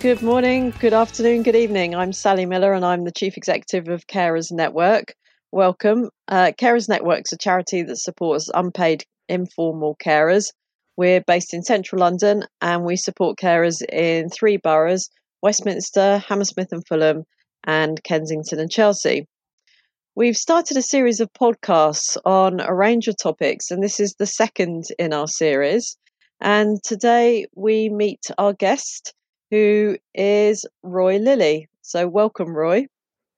Good morning, good afternoon, good evening. I'm Sally Miller and I'm the Chief Executive of Carers Network. Welcome. Uh, Carers Network's a charity that supports unpaid informal carers. We're based in central London and we support carers in three boroughs Westminster, Hammersmith and Fulham, and Kensington and Chelsea. We've started a series of podcasts on a range of topics, and this is the second in our series. And today we meet our guest, who is Roy Lilly. So, welcome, Roy.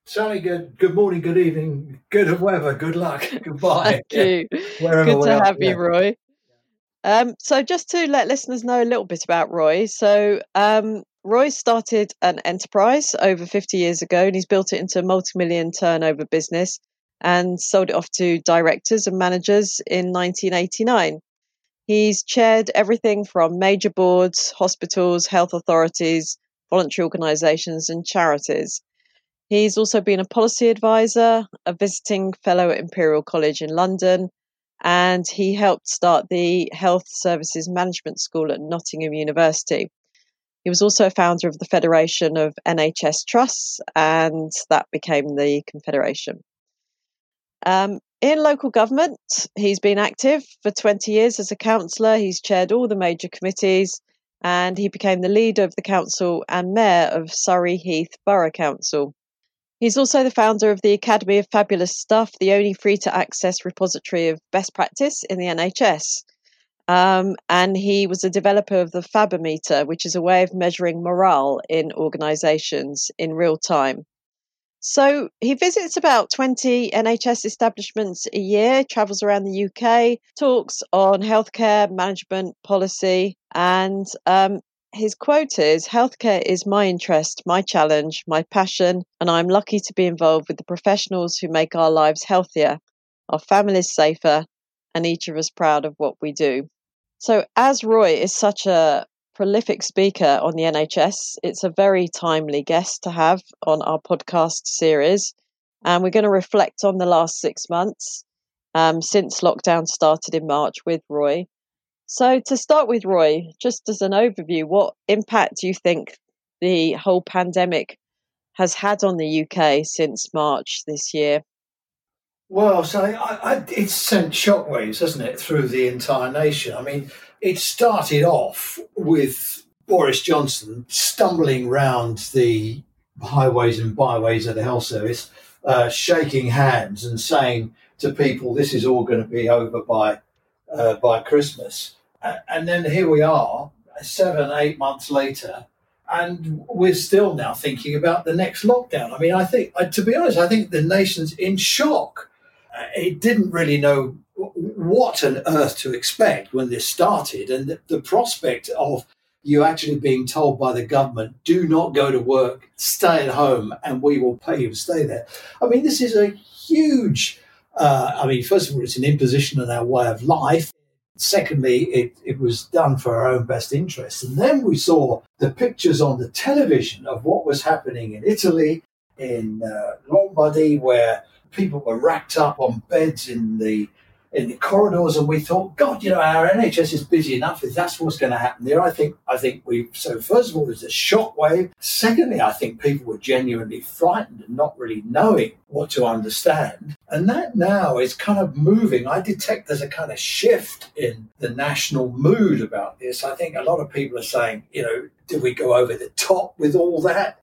Sally, good good morning, good evening, good weather, good luck, goodbye. Thank you. Good to have you, Roy. Um, so, just to let listeners know a little bit about Roy. So, um, Roy started an enterprise over 50 years ago and he's built it into a multi million turnover business and sold it off to directors and managers in 1989. He's chaired everything from major boards, hospitals, health authorities, voluntary organisations, and charities. He's also been a policy advisor, a visiting fellow at Imperial College in London, and he helped start the Health Services Management School at Nottingham University. He was also a founder of the Federation of NHS Trusts, and that became the Confederation. Um, in local government, he's been active for 20 years as a councillor. He's chaired all the major committees and he became the leader of the council and mayor of Surrey Heath Borough Council. He's also the founder of the Academy of Fabulous Stuff, the only free to access repository of best practice in the NHS. Um, and he was a developer of the Fabometer, which is a way of measuring morale in organisations in real time. So he visits about 20 NHS establishments a year, travels around the UK, talks on healthcare management policy, and um, his quote is Healthcare is my interest, my challenge, my passion, and I'm lucky to be involved with the professionals who make our lives healthier, our families safer, and each of us proud of what we do. So, as Roy is such a prolific speaker on the NHS. It's a very timely guest to have on our podcast series. And we're going to reflect on the last six months um, since lockdown started in March with Roy. So, to start with, Roy, just as an overview, what impact do you think the whole pandemic has had on the UK since March this year? Well, so I, I, it's sent shockwaves, hasn't it, through the entire nation? I mean, it started off with Boris Johnson stumbling round the highways and byways of the health service, uh, shaking hands and saying to people, "This is all going to be over by uh, by Christmas." And then here we are, seven, eight months later, and we're still now thinking about the next lockdown. I mean, I think, to be honest, I think the nation's in shock. It didn't really know what on earth to expect when this started, and the, the prospect of you actually being told by the government, do not go to work, stay at home, and we will pay you to stay there. I mean, this is a huge, uh, I mean, first of all, it's an imposition on our way of life. Secondly, it, it was done for our own best interests. And then we saw the pictures on the television of what was happening in Italy, in uh, Lombardy, where people were racked up on beds in the in the corridors, and we thought, God, you know, our NHS is busy enough. If that's what's going to happen there, I think, I think we. So first of all, there's a shockwave. Secondly, I think people were genuinely frightened and not really knowing what to understand, and that now is kind of moving. I detect there's a kind of shift in the national mood about this. I think a lot of people are saying, you know, did we go over the top with all that?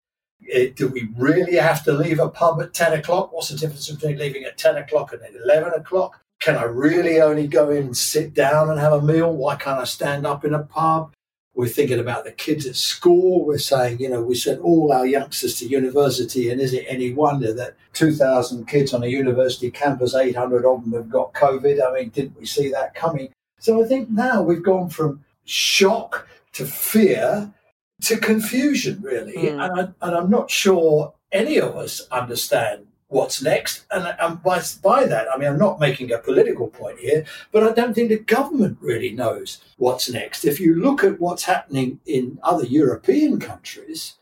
Eh, do we really have to leave a pub at 10 o'clock? What's the difference between leaving at 10 o'clock and at 11 o'clock? Can I really only go in and sit down and have a meal? Why can't I stand up in a pub? We're thinking about the kids at school. We're saying, you know, we sent all our youngsters to university, and is it any wonder that 2,000 kids on a university campus, 800 of them have got COVID? I mean, didn't we see that coming? So I think now we've gone from shock to fear to confusion, really. Mm. And, I, and I'm not sure any of us understand what's next. And, and by, by that, I mean, I'm not making a political point here, but I don't think the government really knows what's next. If you look at what's happening in other European countries,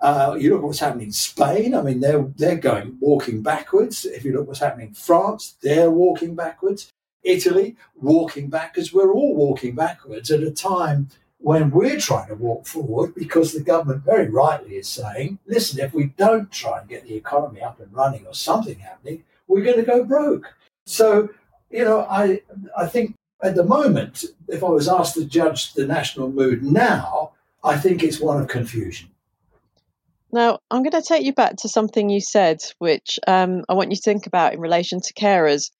uh, you look at what's happening in Spain. I mean, they're they're going walking backwards. If you look at what's happening in France, they're walking backwards. Italy, walking backwards. We're all walking backwards at a time when we're trying to walk forward because the government very rightly is saying, listen, if we don't try and get the economy up and running or something happening, we're going to go broke. So, you know, I I think at the moment, if I was asked to judge the national mood now, I think it's one of confusion. Now, I'm going to take you back to something you said, which um, I want you to think about in relation to carers.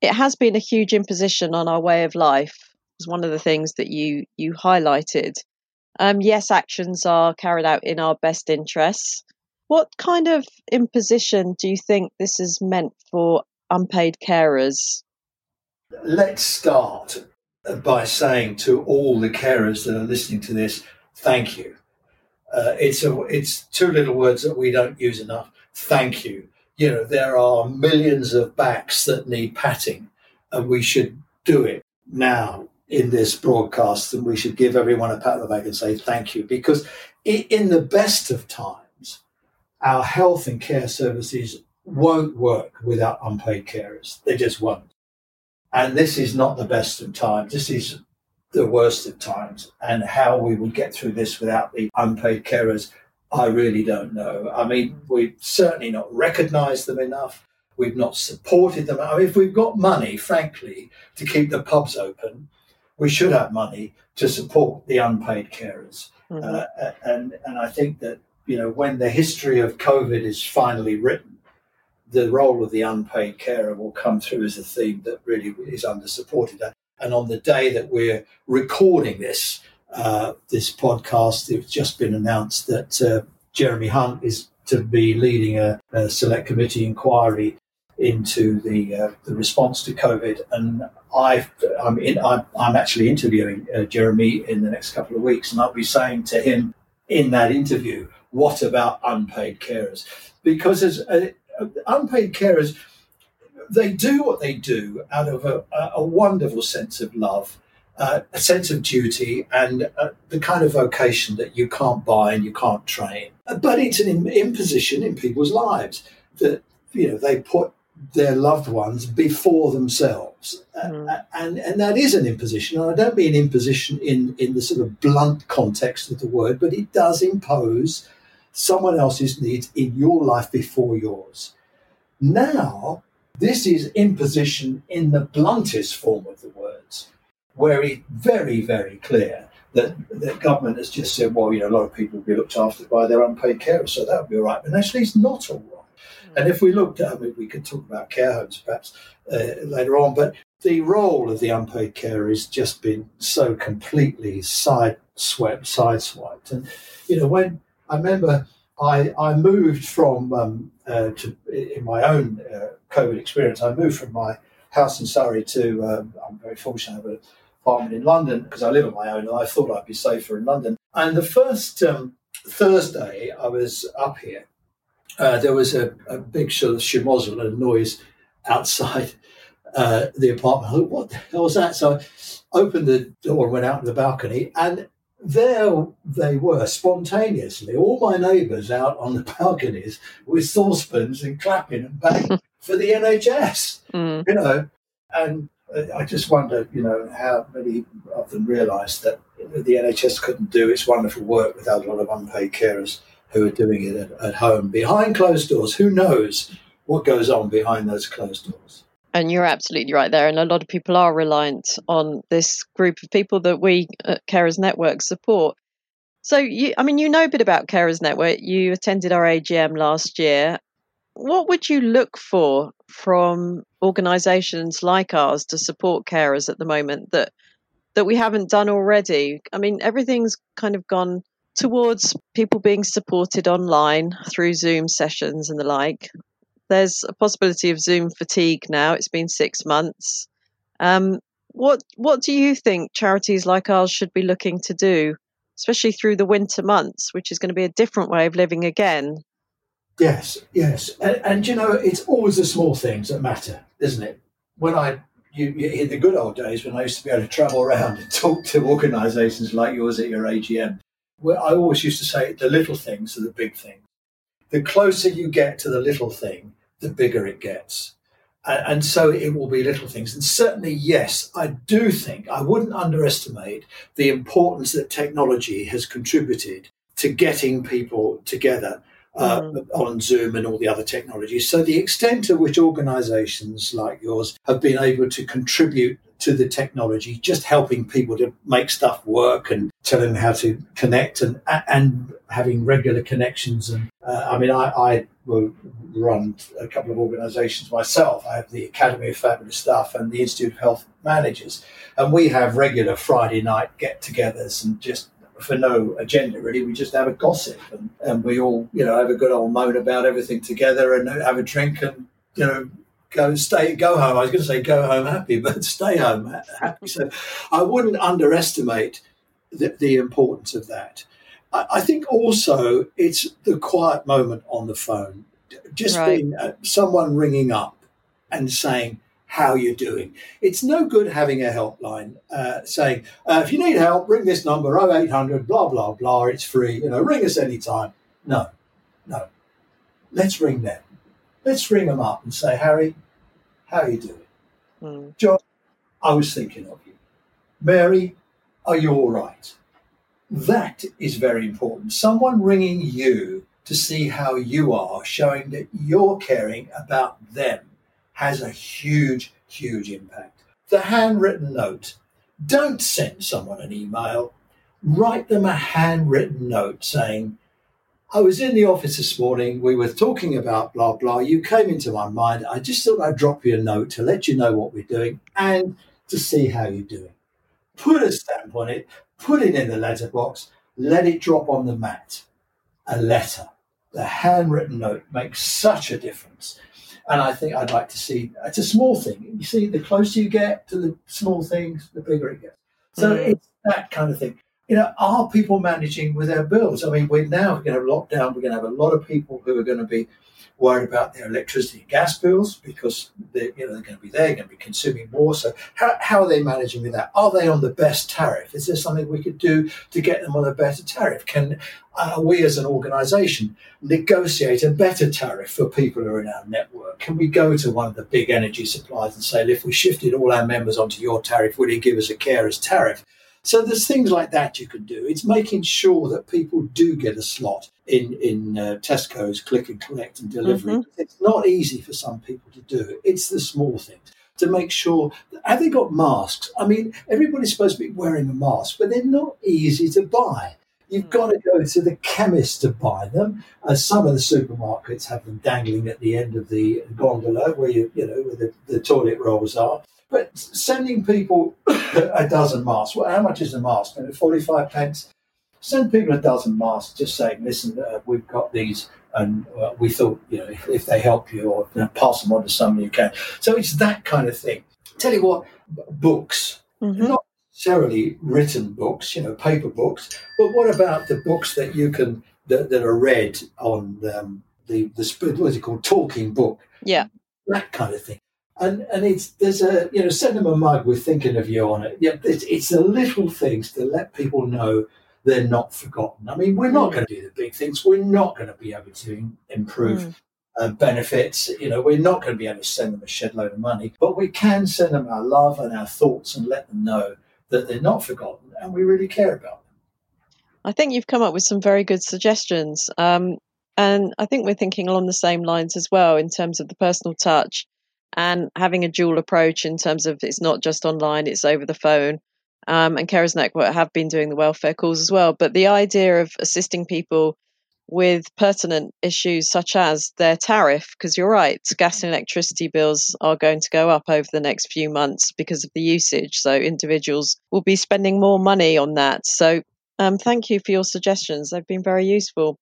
It has been a huge imposition on our way of life was one of the things that you you highlighted. Um, yes, actions are carried out in our best interests. What kind of imposition do you think this is meant for unpaid carers? Let's start by saying to all the carers that are listening to this, thank you. Uh, it's a, it's two little words that we don't use enough. Thank you. You know there are millions of backs that need patting, and we should do it now in this broadcast, and we should give everyone a pat on the back and say thank you because in the best of times, our health and care services won't work without unpaid carers. They just won't. And this is not the best of times. This is the worst of times. And how we will get through this without the unpaid carers, I really don't know. I mean, we've certainly not recognized them enough. We've not supported them. I mean, if we've got money, frankly, to keep the pubs open, we should have money to support the unpaid carers. Mm-hmm. Uh, and, and I think that, you know, when the history of COVID is finally written, the role of the unpaid carer will come through as a theme that really is under supported. And on the day that we're recording this, uh, this podcast, it's just been announced that uh, Jeremy Hunt is to be leading a, a select committee inquiry into the uh, the response to COVID, and i am in, I'm, I'm, actually interviewing uh, Jeremy in the next couple of weeks, and I'll be saying to him in that interview, "What about unpaid carers?" Because as uh, unpaid carers, they do what they do out of a, a wonderful sense of love. Uh, a sense of duty and uh, the kind of vocation that you can't buy and you can't train. But it's an imposition in people's lives that you know they put their loved ones before themselves. Mm. And, and that is an imposition. And I don't mean imposition in, in the sort of blunt context of the word, but it does impose someone else's needs in your life before yours. Now, this is imposition in the bluntest form of the words, where it's very, very clear that the government has just said, well, you know, a lot of people will be looked after by their unpaid carers, so that would be all right. But actually, it's not all right. And if we looked at, I mean, we could talk about care homes perhaps uh, later on, but the role of the unpaid care has just been so completely side swept, sideswiped. And, you know, when I remember I, I moved from, um, uh, to, in my own uh, COVID experience, I moved from my house in Surrey to, um, I'm very fortunate, an apartment in London because I live on my own and I thought I'd be safer in London. And the first um, Thursday I was up here, uh, there was a, a big sort of schmozzle and noise outside uh, the apartment. I thought, what the hell was that? So I opened the door and went out on the balcony, and there they were spontaneously, all my neighbours out on the balconies with saucepans and clapping and banging for the NHS, mm. you know. And I just wonder, you know, how many of them realised that the NHS couldn't do its wonderful work without a lot of unpaid carers who are doing it at, at home behind closed doors. Who knows what goes on behind those closed doors? And you're absolutely right there. And a lot of people are reliant on this group of people that we at Carers Network support. So, you, I mean, you know a bit about Carers Network. You attended our AGM last year. What would you look for from organisations like ours to support carers at the moment that that we haven't done already? I mean, everything's kind of gone towards people being supported online through Zoom sessions and the like. There's a possibility of Zoom fatigue now. It's been six months. Um, what what do you think charities like ours should be looking to do, especially through the winter months, which is going to be a different way of living again? Yes, yes, and, and you know it's always the small things that matter, isn't it? When I you, you, in the good old days when I used to be able to travel around and talk to organisations like yours at your AGM, I always used to say the little things are the big things. The closer you get to the little thing, the bigger it gets. And so it will be little things. And certainly, yes, I do think I wouldn't underestimate the importance that technology has contributed to getting people together uh, mm. on Zoom and all the other technologies. So, the extent to which organizations like yours have been able to contribute to the technology, just helping people to make stuff work and telling them how to connect and and having regular connections. And uh, I mean, I, I will run a couple of organisations myself. I have the Academy of Fabulous Stuff and the Institute of Health Managers, and we have regular Friday night get-togethers and just for no agenda really. We just have a gossip and, and we all you know have a good old moan about everything together and have a drink and you know go stay go home. I was going to say go home happy, but stay home happy. So I wouldn't underestimate the, the importance of that. I, I, think also it's the quiet moment on the phone, just right. being uh, someone ringing up and saying how you're doing. It's no good having a helpline uh, saying uh, if you need help, ring this number 0800 blah blah blah. It's free. You know, ring us anytime. No, no. Let's ring them let's ring them up and say, Harry, how are you doing? Mm. John, I was thinking of you. Mary, are you all right? That is very important. Someone ringing you to see how you are, showing that you're caring about them, has a huge, huge impact. The handwritten note. Don't send someone an email. Write them a handwritten note saying, I was in the office this morning. We were talking about blah, blah. You came into my mind. I just thought I'd drop you a note to let you know what we're doing and to see how you're doing. Put a stamp on it, put it in the letterbox, let it drop on the mat. A letter, the handwritten note makes such a difference. And I think I'd like to see it's a small thing. You see, the closer you get to the small things, the bigger it gets. So mm. it's that kind of thing you know, are people managing with their bills? I mean, we're now going to have lockdown. We're going to have a lot of people who are going to be worried about their electricity and gas bills because they're, you know, they're going to be there, going to be consuming more. So how, how are they managing with that? Are they on the best tariff? Is there something we could do to get them on a better tariff? Can uh, we as an organisation negotiate a better tariff for people who are in our network? Can we go to one of the big energy suppliers and say, if we shifted all our members onto your tariff, would you give us a carer's tariff? So there's things like that you can do. It's making sure that people do get a slot in in uh, Tesco's click and collect and delivery. Mm-hmm. It's not easy for some people to do. It. It's the small things to make sure. Have they got masks? I mean, everybody's supposed to be wearing a mask, but they're not easy to buy. You've got to go to the chemist to buy them. Uh, some of the supermarkets have them dangling at the end of the gondola where you, you know, where the, the toilet rolls are. But sending people a dozen masks, well, how much is a mask? 45 pence? Send people a dozen masks just saying, listen, uh, we've got these and uh, we thought, you know, if, if they help you or you know, pass them on to someone you can. So it's that kind of thing. Tell you what, books, mm-hmm. not necessarily written books, you know, paper books, but what about the books that you can, that, that are read on um, the, the, what is it called, talking book? Yeah. That kind of thing and and it's there's a you know send them a mug with thinking of you on it. Yeah, it's, it's the little things to let people know they're not forgotten. I mean, we're not mm. going to do the big things. We're not going to be able to improve. Mm. Uh, benefits, you know, we're not going to be able to send them a shed load of money, but we can send them our love and our thoughts and let them know that they're not forgotten and we really care about them. I think you've come up with some very good suggestions. Um, and I think we're thinking along the same lines as well in terms of the personal touch and having a dual approach in terms of it's not just online, it's over the phone. Um, and Carers Network have been doing the welfare calls as well. But the idea of assisting people with pertinent issues such as their tariff, because you're right, gas and electricity bills are going to go up over the next few months because of the usage. So individuals will be spending more money on that. So um, thank you for your suggestions. They've been very useful.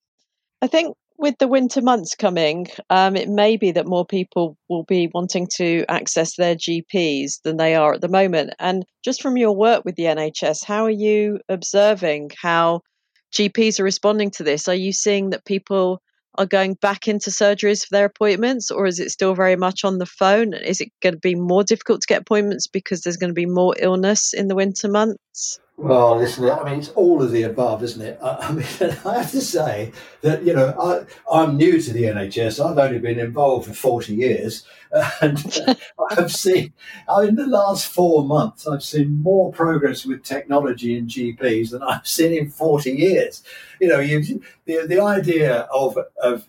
I think with the winter months coming, um, it may be that more people will be wanting to access their GPs than they are at the moment. And just from your work with the NHS, how are you observing how GPs are responding to this? Are you seeing that people are going back into surgeries for their appointments, or is it still very much on the phone? Is it going to be more difficult to get appointments because there's going to be more illness in the winter months? Well, listen, I mean, it's all of the above, isn't it? I, I mean, I have to say that, you know, I, I'm new to the NHS. I've only been involved for 40 years. And I've seen, in the last four months, I've seen more progress with technology in GPs than I've seen in 40 years. You know, you, the, the idea of, of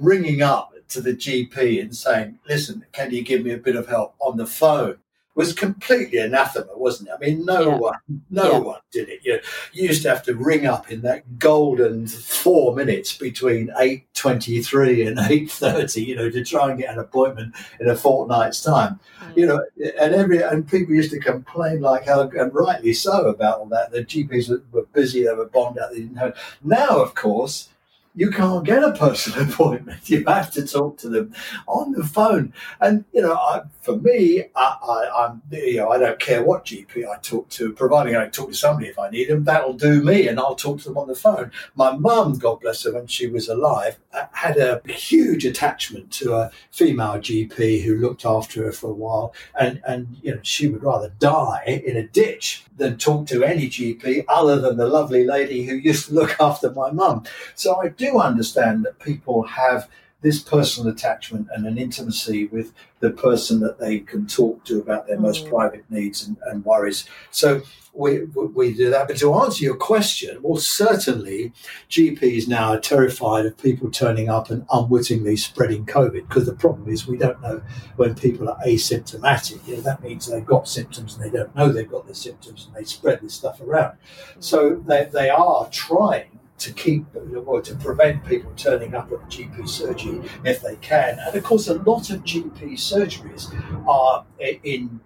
ringing up to the GP and saying, listen, can you give me a bit of help on the phone? Was completely anathema, wasn't it? I mean, no yeah. one, no yeah. one did it. You, you used to have to ring up in that golden four minutes between eight twenty-three and eight thirty, you know, to try and get an appointment in a fortnight's time. Mm. You know, and every and people used to complain like how, and rightly so, about all that. The GPs were, were busy; they were bombed out. They didn't have. Now, of course you can't get a personal appointment. You have to talk to them on the phone. And you know, I, for me, I, am you know I don't care what GP I talk to, providing I talk to somebody if I need them. That'll do me, and I'll talk to them on the phone. My mum, God bless her, when she was alive, uh, had a huge attachment to a female GP who looked after her for a while, and and you know she would rather die in a ditch than talk to any GP other than the lovely lady who used to look after my mum. So I do understand that people have this personal attachment and an intimacy with the person that they can talk to about their mm. most private needs and, and, worries. So we, we do that. But to answer your question, well, certainly GPs now are terrified of people turning up and unwittingly spreading COVID because the problem is we don't know when people are asymptomatic. You know, that means they've got symptoms and they don't know they've got the symptoms and they spread this stuff around. So they, they are trying to keep or to prevent people turning up at GP surgery if they can. And of course, a lot of GP surgeries are in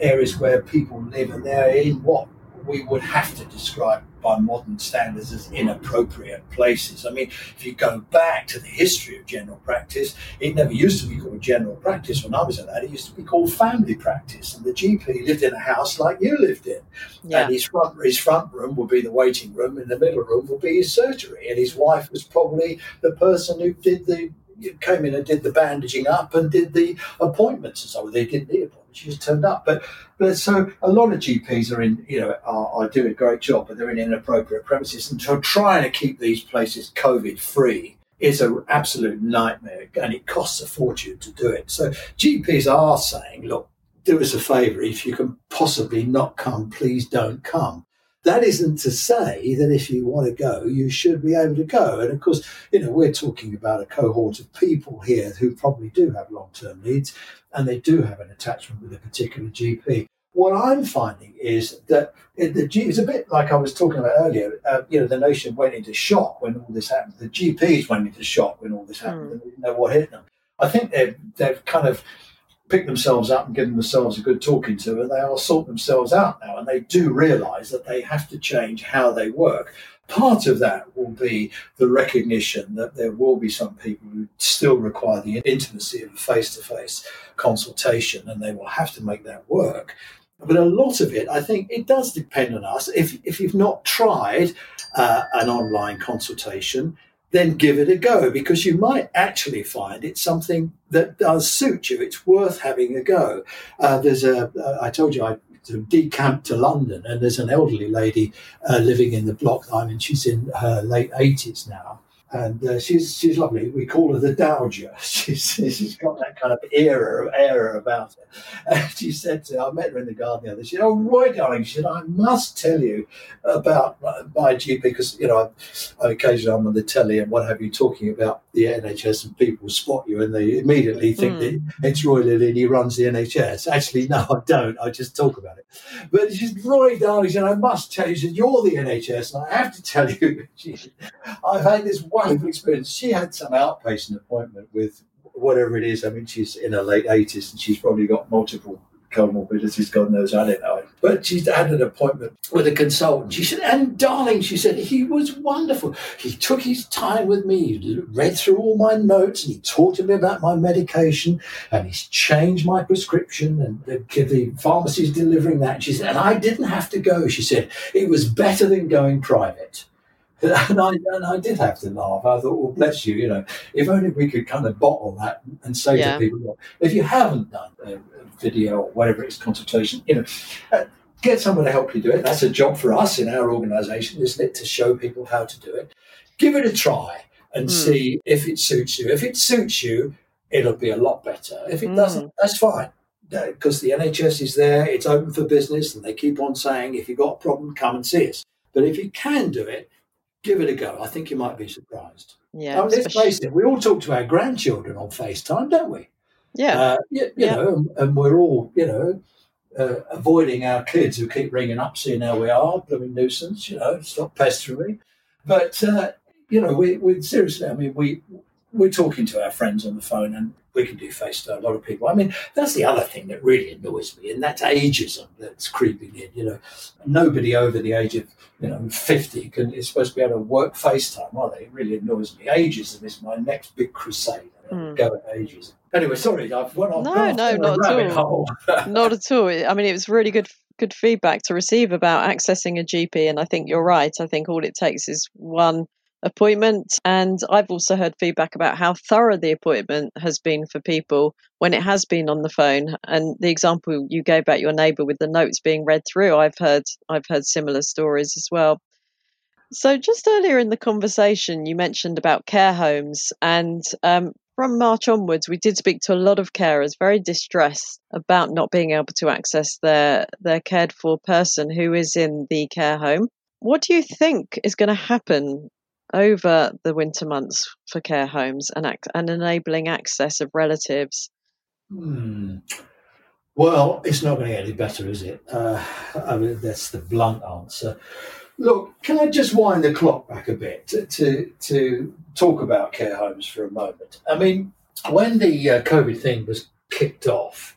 areas where people live, and they're in what we would have to describe by modern standards as inappropriate places. I mean, if you go back to the history of general practice, it never used to be called general practice when I was a lad. It used to be called family practice, and the GP lived in a house like you lived in. Yeah. And his front his front room would be the waiting room, and the middle room would be his surgery, and his wife was probably the person who did the came in and did the bandaging up and did the appointments and so on. They didn't need appointments she just turned up. But but so a lot of GPs are in, you know, are, are doing a great job, but they're in inappropriate premises, and so trying to keep these places COVID free is an absolute nightmare, and it costs a fortune to do it. So GPs are saying, look, do us a favour if you can possibly not come, please don't come that isn't to say that if you want to go, you should be able to go. And of course, you know, we're talking about a cohort of people here who probably do have long term needs and they do have an attachment with a particular GP. What I'm finding is that the G, it's a bit like I was talking about earlier. Uh, you know, the nation went into shock when all this happened. The GPs went into shock when all this happened. Mm. They didn't know what hit them. I think they've they've kind of pick themselves up and give themselves a good talking to, and they are sort themselves out now, and they do realise that they have to change how they work. Part of that will be the recognition that there will be some people who still require the intimacy of a face to face consultation, and they will have to make that work. But a lot of it, I think, it does depend on us. If, if you've not tried uh, an online consultation, then give it a go because you might actually find it's something that does suit you. It's worth having a go. Uh, there's a, uh, I told you I decamped to London, and there's an elderly lady uh, living in the block I'm in. She's in her late 80s now and uh, she's she's lovely. We call her the Dowager. She's she's got that kind of era air about her. And she said to, I met her in the garden the other. She said, "Oh, Roy, darling," she said, "I must tell you about my GP because you know I, occasionally I'm on the telly and what have you talking about the NHS and people spot you and they immediately think mm. that hmm. it's Roy Lilly he runs the NHS. Actually, no, I don't. I just talk about it. But she's Roy, darling, she said, I must tell you. She said, You're the NHS, and I have to tell you, she, I've had this experience. She had some outpatient appointment with whatever it is. I mean, she's in her late 80s and she's probably got multiple comorbidities, God knows, I don't know. But she's had an appointment with a consultant. She said, and darling, she said, he was wonderful. He took his time with me, he read through all my notes, and he talked to me about my medication, and he's changed my prescription, and the, the pharmacy's delivering that. She said, and I didn't have to go. She said, it was better than going private. And I, and I did have to laugh. I thought, well, bless you, you know, if only we could kind of bottle that and say yeah. to people, well, if you haven't done a video or whatever it's consultation, you know, uh, get someone to help you do it. That's a job for us in our organisation, isn't it, to show people how to do it. Give it a try and mm. see if it suits you. If it suits you, it'll be a lot better. If it mm. doesn't, that's fine. Because the NHS is there, it's open for business, and they keep on saying, if you've got a problem, come and see us. But if you can do it, give it a go. I think you might be surprised. Yeah. Let's face it, we all talk to our grandchildren on FaceTime, don't we? Yeah. Uh, you, you yeah. know, and we're all, you know, uh, avoiding our kids who keep ringing up, seeing how we are, blooming nuisance, you know, stop pestering me. But, uh, you know, we, we seriously, I mean, we, we're talking to our friends on the phone and we can do FaceTime. A lot of people. I mean, that's the other thing that really annoys me, and that's ageism that's creeping in. You know, nobody over the age of you know fifty can is supposed to be able to work FaceTime, are they? It really annoys me. Ageism is my next big crusade. Mm. Go at ageism. Anyway, sorry, I've went on. No, no, not at all. not at all. I mean, it was really good good feedback to receive about accessing a GP, and I think you're right. I think all it takes is one appointment. And I've also heard feedback about how thorough the appointment has been for people when it has been on the phone. And the example you gave about your neighbour with the notes being read through, I've heard I've heard similar stories as well. So just earlier in the conversation, you mentioned about care homes, and um, from March onwards, we did speak to a lot of carers very distressed about not being able to access their their cared for person who is in the care home. What do you think is going to happen over the winter months for care homes and, ac- and enabling access of relatives? Hmm. Well, it's not going to get any better, is it? Uh, I mean, that's the blunt answer. Look, can I just wind the clock back a bit to, to, to talk about care homes for a moment? I mean, when the uh, COVID thing was kicked off,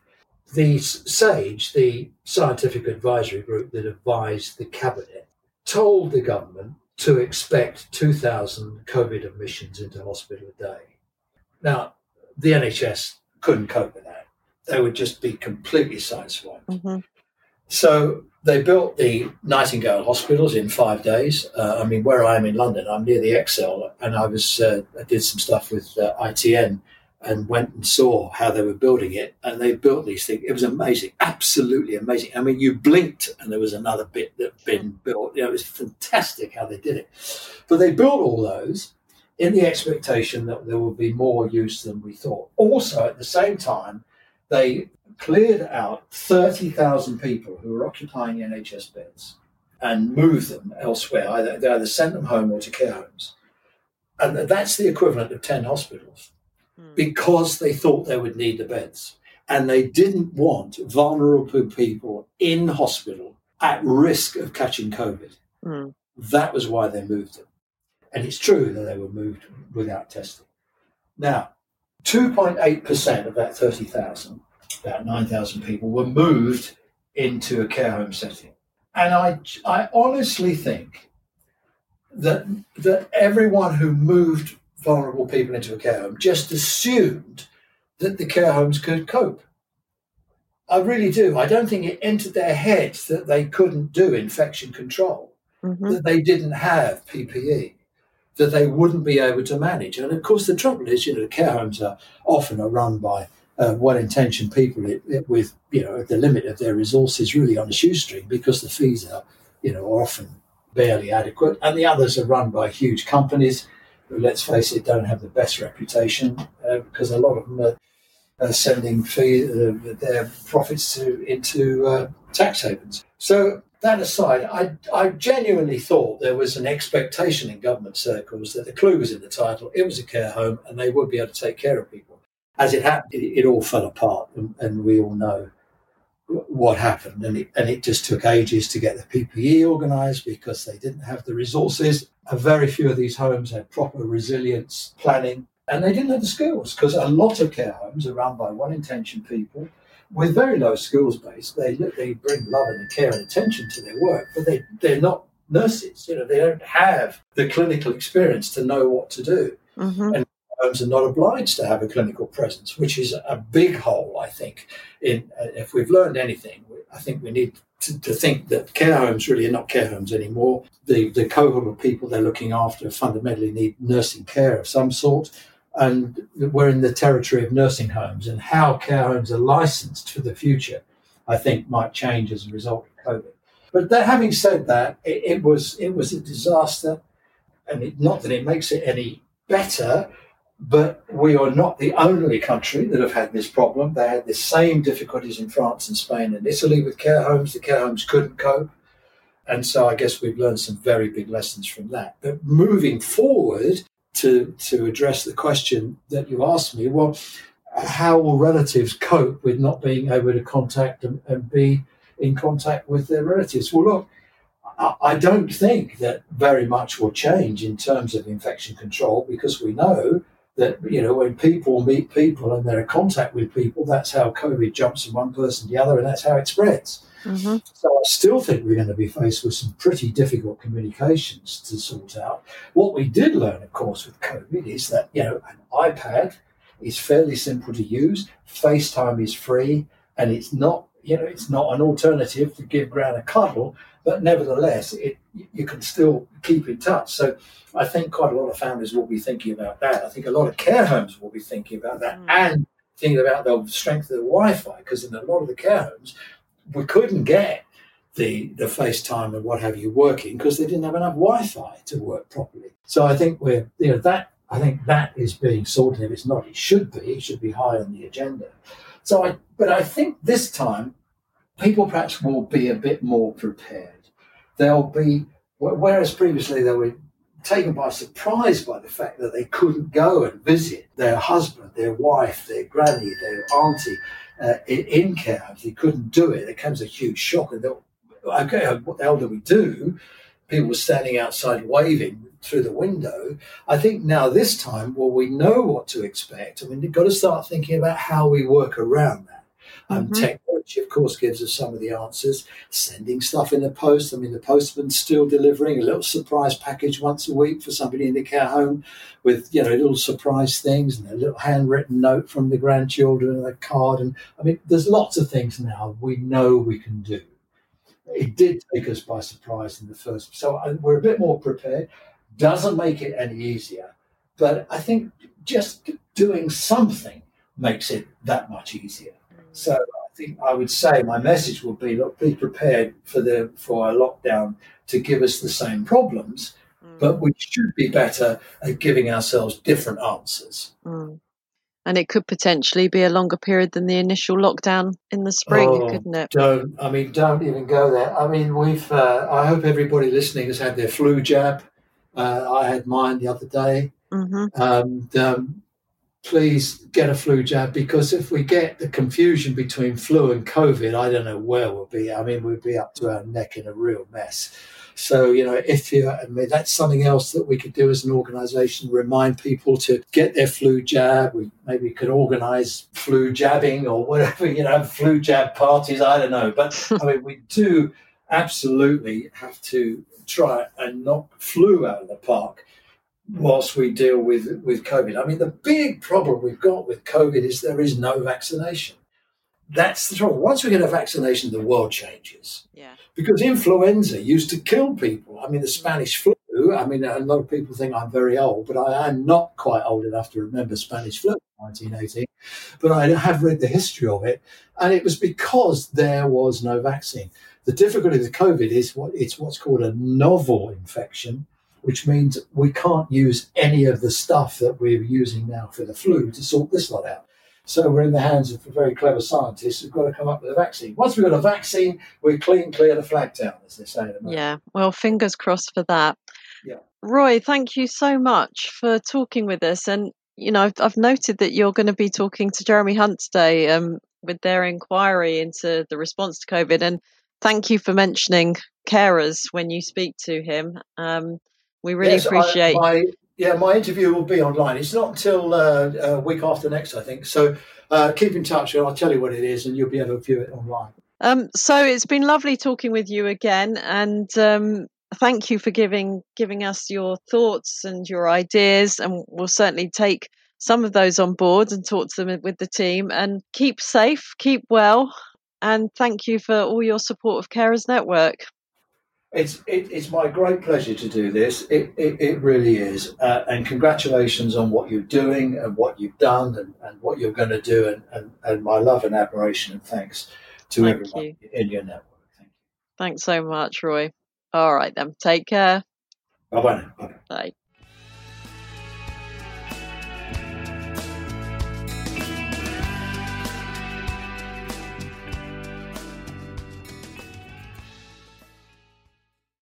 the SAGE, the scientific advisory group that advised the cabinet, told the government to expect 2,000 COVID admissions into hospital a day. Now, the NHS couldn't cope with that. They would just be completely sideswiped. Mm-hmm. So they built the Nightingale hospitals in five days. Uh, I mean, where I am in London, I'm near the ExCeL, and I was uh, I did some stuff with uh, ITN and went and saw how they were building it. And they built these things. It was amazing, absolutely amazing. I mean, you blinked and there was another bit that had been built. You know, it was fantastic how they did it. But they built all those in the expectation that there would be more use than we thought. Also, at the same time, they cleared out 30,000 people who were occupying NHS beds and moved them elsewhere. Either, they either sent them home or to care homes. And that's the equivalent of 10 hospitals. Hmm. because they thought they would need the beds. And they didn't want vulnerable people in hospital at risk of catching COVID. Mm. That was why they moved them. And it's true that they were moved without testing. Now, 2.8% of that 30,000, about 9,000 people, were moved into a care home setting. And I, I honestly think that, that everyone who moved vulnerable people into a care home just assumed that the care homes could cope. I really do. I don't think it entered their heads that they couldn't do infection control, mm-hmm. that they didn't have PPE, that they wouldn't be able to manage. And of course, the trouble is, you know, the care homes are often are run by uh, well-intentioned people it, it, with, you know, the limit of their resources really on a shoestring because the fees are, you know, often barely adequate, and the others are run by huge companies who, let's face it, don't have the best reputation uh, because a lot of them are, are sending fee, uh, their profits to, into uh, tax havens. So that aside, I, I genuinely thought there was an expectation in government circles that the clue was in the title. It was a care home, and they would be able to take care of people. As it happened, it, it all fell apart, and, and we all know what happened. And it, and it just took ages to get the PPE organised because they didn't have the resources. A very few of these homes had proper resilience planning, and they didn't have the skills because a lot of care homes are run by well intentioned people with very low skills base. They, they bring love and care and attention to their work, but they, they're not nurses. You know, they don't have the clinical experience to know what to do. Mm-hmm. And homes are not obliged to have a clinical presence, which is a big hole, I think. In uh, if we've learned anything, I think we need to, to, think that care homes really are not care homes anymore. The the cohort of people they're looking after fundamentally need nursing care of some sort. And we're in the territory of nursing homes, and how care homes are licensed for the future, I think, might change as a result of COVID. But that, having said that, it, it, was it was a disaster, and it, not that it makes it any better, but we are not the only country that have had this problem. They had the same difficulties in France and Spain and Italy with care homes. The care homes couldn't cope. And so I guess we've learned some very big lessons from that. But moving forward to, to address the question that you asked me, well, how will relatives cope with not being able to contact and, and be in contact with their relatives? Well, look, I don't think that very much will change in terms of infection control because we know that you know when people meet people and they're in contact with people, that's how COVID jumps from one person to the other, and that's how it spreads. Mm-hmm. So I still think we're going to be faced with some pretty difficult communications to sort out. What we did learn, of course, with COVID is that you know an iPad is fairly simple to use, FaceTime is free, and it's not you know it's not an alternative to give Gran a cuddle, but nevertheless, it you can still keep in touch. So I think quite a lot of families will be thinking about that. I think a lot of care homes will be thinking about that mm. and thinking about the strength of the Wi-Fi because in a lot of the care homes we couldn't get the the FaceTime and what have you working because they didn't have enough Wi-Fi to work properly. So I think we're you know that I think that is being sorted. If it's not, it should be. It should be high on the agenda. So I but I think this time people perhaps will be a bit more prepared. They'll be whereas previously they were taken by surprise by the fact that they couldn't go and visit their husband, their wife, their granny, their auntie uh, in, in care homes. They couldn't do it. It comes a huge shock. And thought, okay, uh, what the hell do we do? People were standing outside waving through the window. I think now this time, well, we know what to expect. I mean, we've got to start thinking about how we work around that. Um, mm-hmm. Technology, of course, gives us some of the answers. Sending stuff in the post. I mean, the postman's still delivering a little surprise package once a week for somebody in the care home with, you know, little surprise things and a little handwritten note from the grandchildren and a card. And I mean, there's lots of things now we know we can do. It did take us by surprise in the first. So we're a bit more prepared. Doesn't make it any easier. But I think just doing something makes it that much easier. So I think I would say my message would be: look, be prepared for the for a lockdown to give us the same problems, mm. but we should be better at giving ourselves different answers. Mm. And it could potentially be a longer period than the initial lockdown in the spring, oh, couldn't it? Don't I mean? Don't even go there. I mean, we've. Uh, I hope everybody listening has had their flu jab. Uh, I had mine the other day. Mm-hmm. Um, um, please get a flu jab because if we get the confusion between flu and COVID, I don't know where we'll be. I mean, we'll be up to our neck in a real mess. So, you know, if you, I mean, that's something else that we could do as an organization, remind people to get their flu jab. We maybe could organize flu jabbing or whatever, you know, flu jab parties. I don't know. But I mean, we do absolutely have to try and knock flu out of the park whilst we deal with with COVID. I mean, the big problem we've got with COVID is there is no vaccination. That's the trouble. Once we get a vaccination, the world changes. Yeah. Because influenza used to kill people. I mean, the Spanish flu. I mean, a lot of people think I'm very old, but I am not quite old enough to remember Spanish flu, 1918. But I have read the history of it, and it was because there was no vaccine. The difficulty with COVID is what it's what's called a novel infection, which means we can't use any of the stuff that we're using now for the flu to sort this lot out. So we're in the hands of very clever scientists who've got to come up with a vaccine. Once we've got a vaccine, we're clean, clear the flag down, as they say. Yeah, well, fingers crossed for that. Yeah. Roy, thank you so much for talking with us. And, you know, I've, I've noted that you're going to be talking to Jeremy Hunt today um, with their inquiry into the response to COVID. And thank you for mentioning carers when you speak to him. Um, we really yes, appreciate. I, my, yeah, my interview will be online. It's not until uh, a week after next, I think. So uh, keep in touch, and I'll tell you what it is, and you'll be able to view it online. Um, so it's been lovely talking with you again, and um, thank you for giving giving us your thoughts and your ideas, and we'll certainly take some of those on board and talk to them with the team. And keep safe, keep well, and thank you for all your support of Carers Network. It's it, it's my great pleasure to do this. It it, it really is, uh, and congratulations on what you're doing and what you've done and, and what you're going to do, and, and, and my love and admiration and thanks to Thank everyone you. in your network. Thank you. Thanks so much, Roy. All right then. Take care. Bye bye. Bye.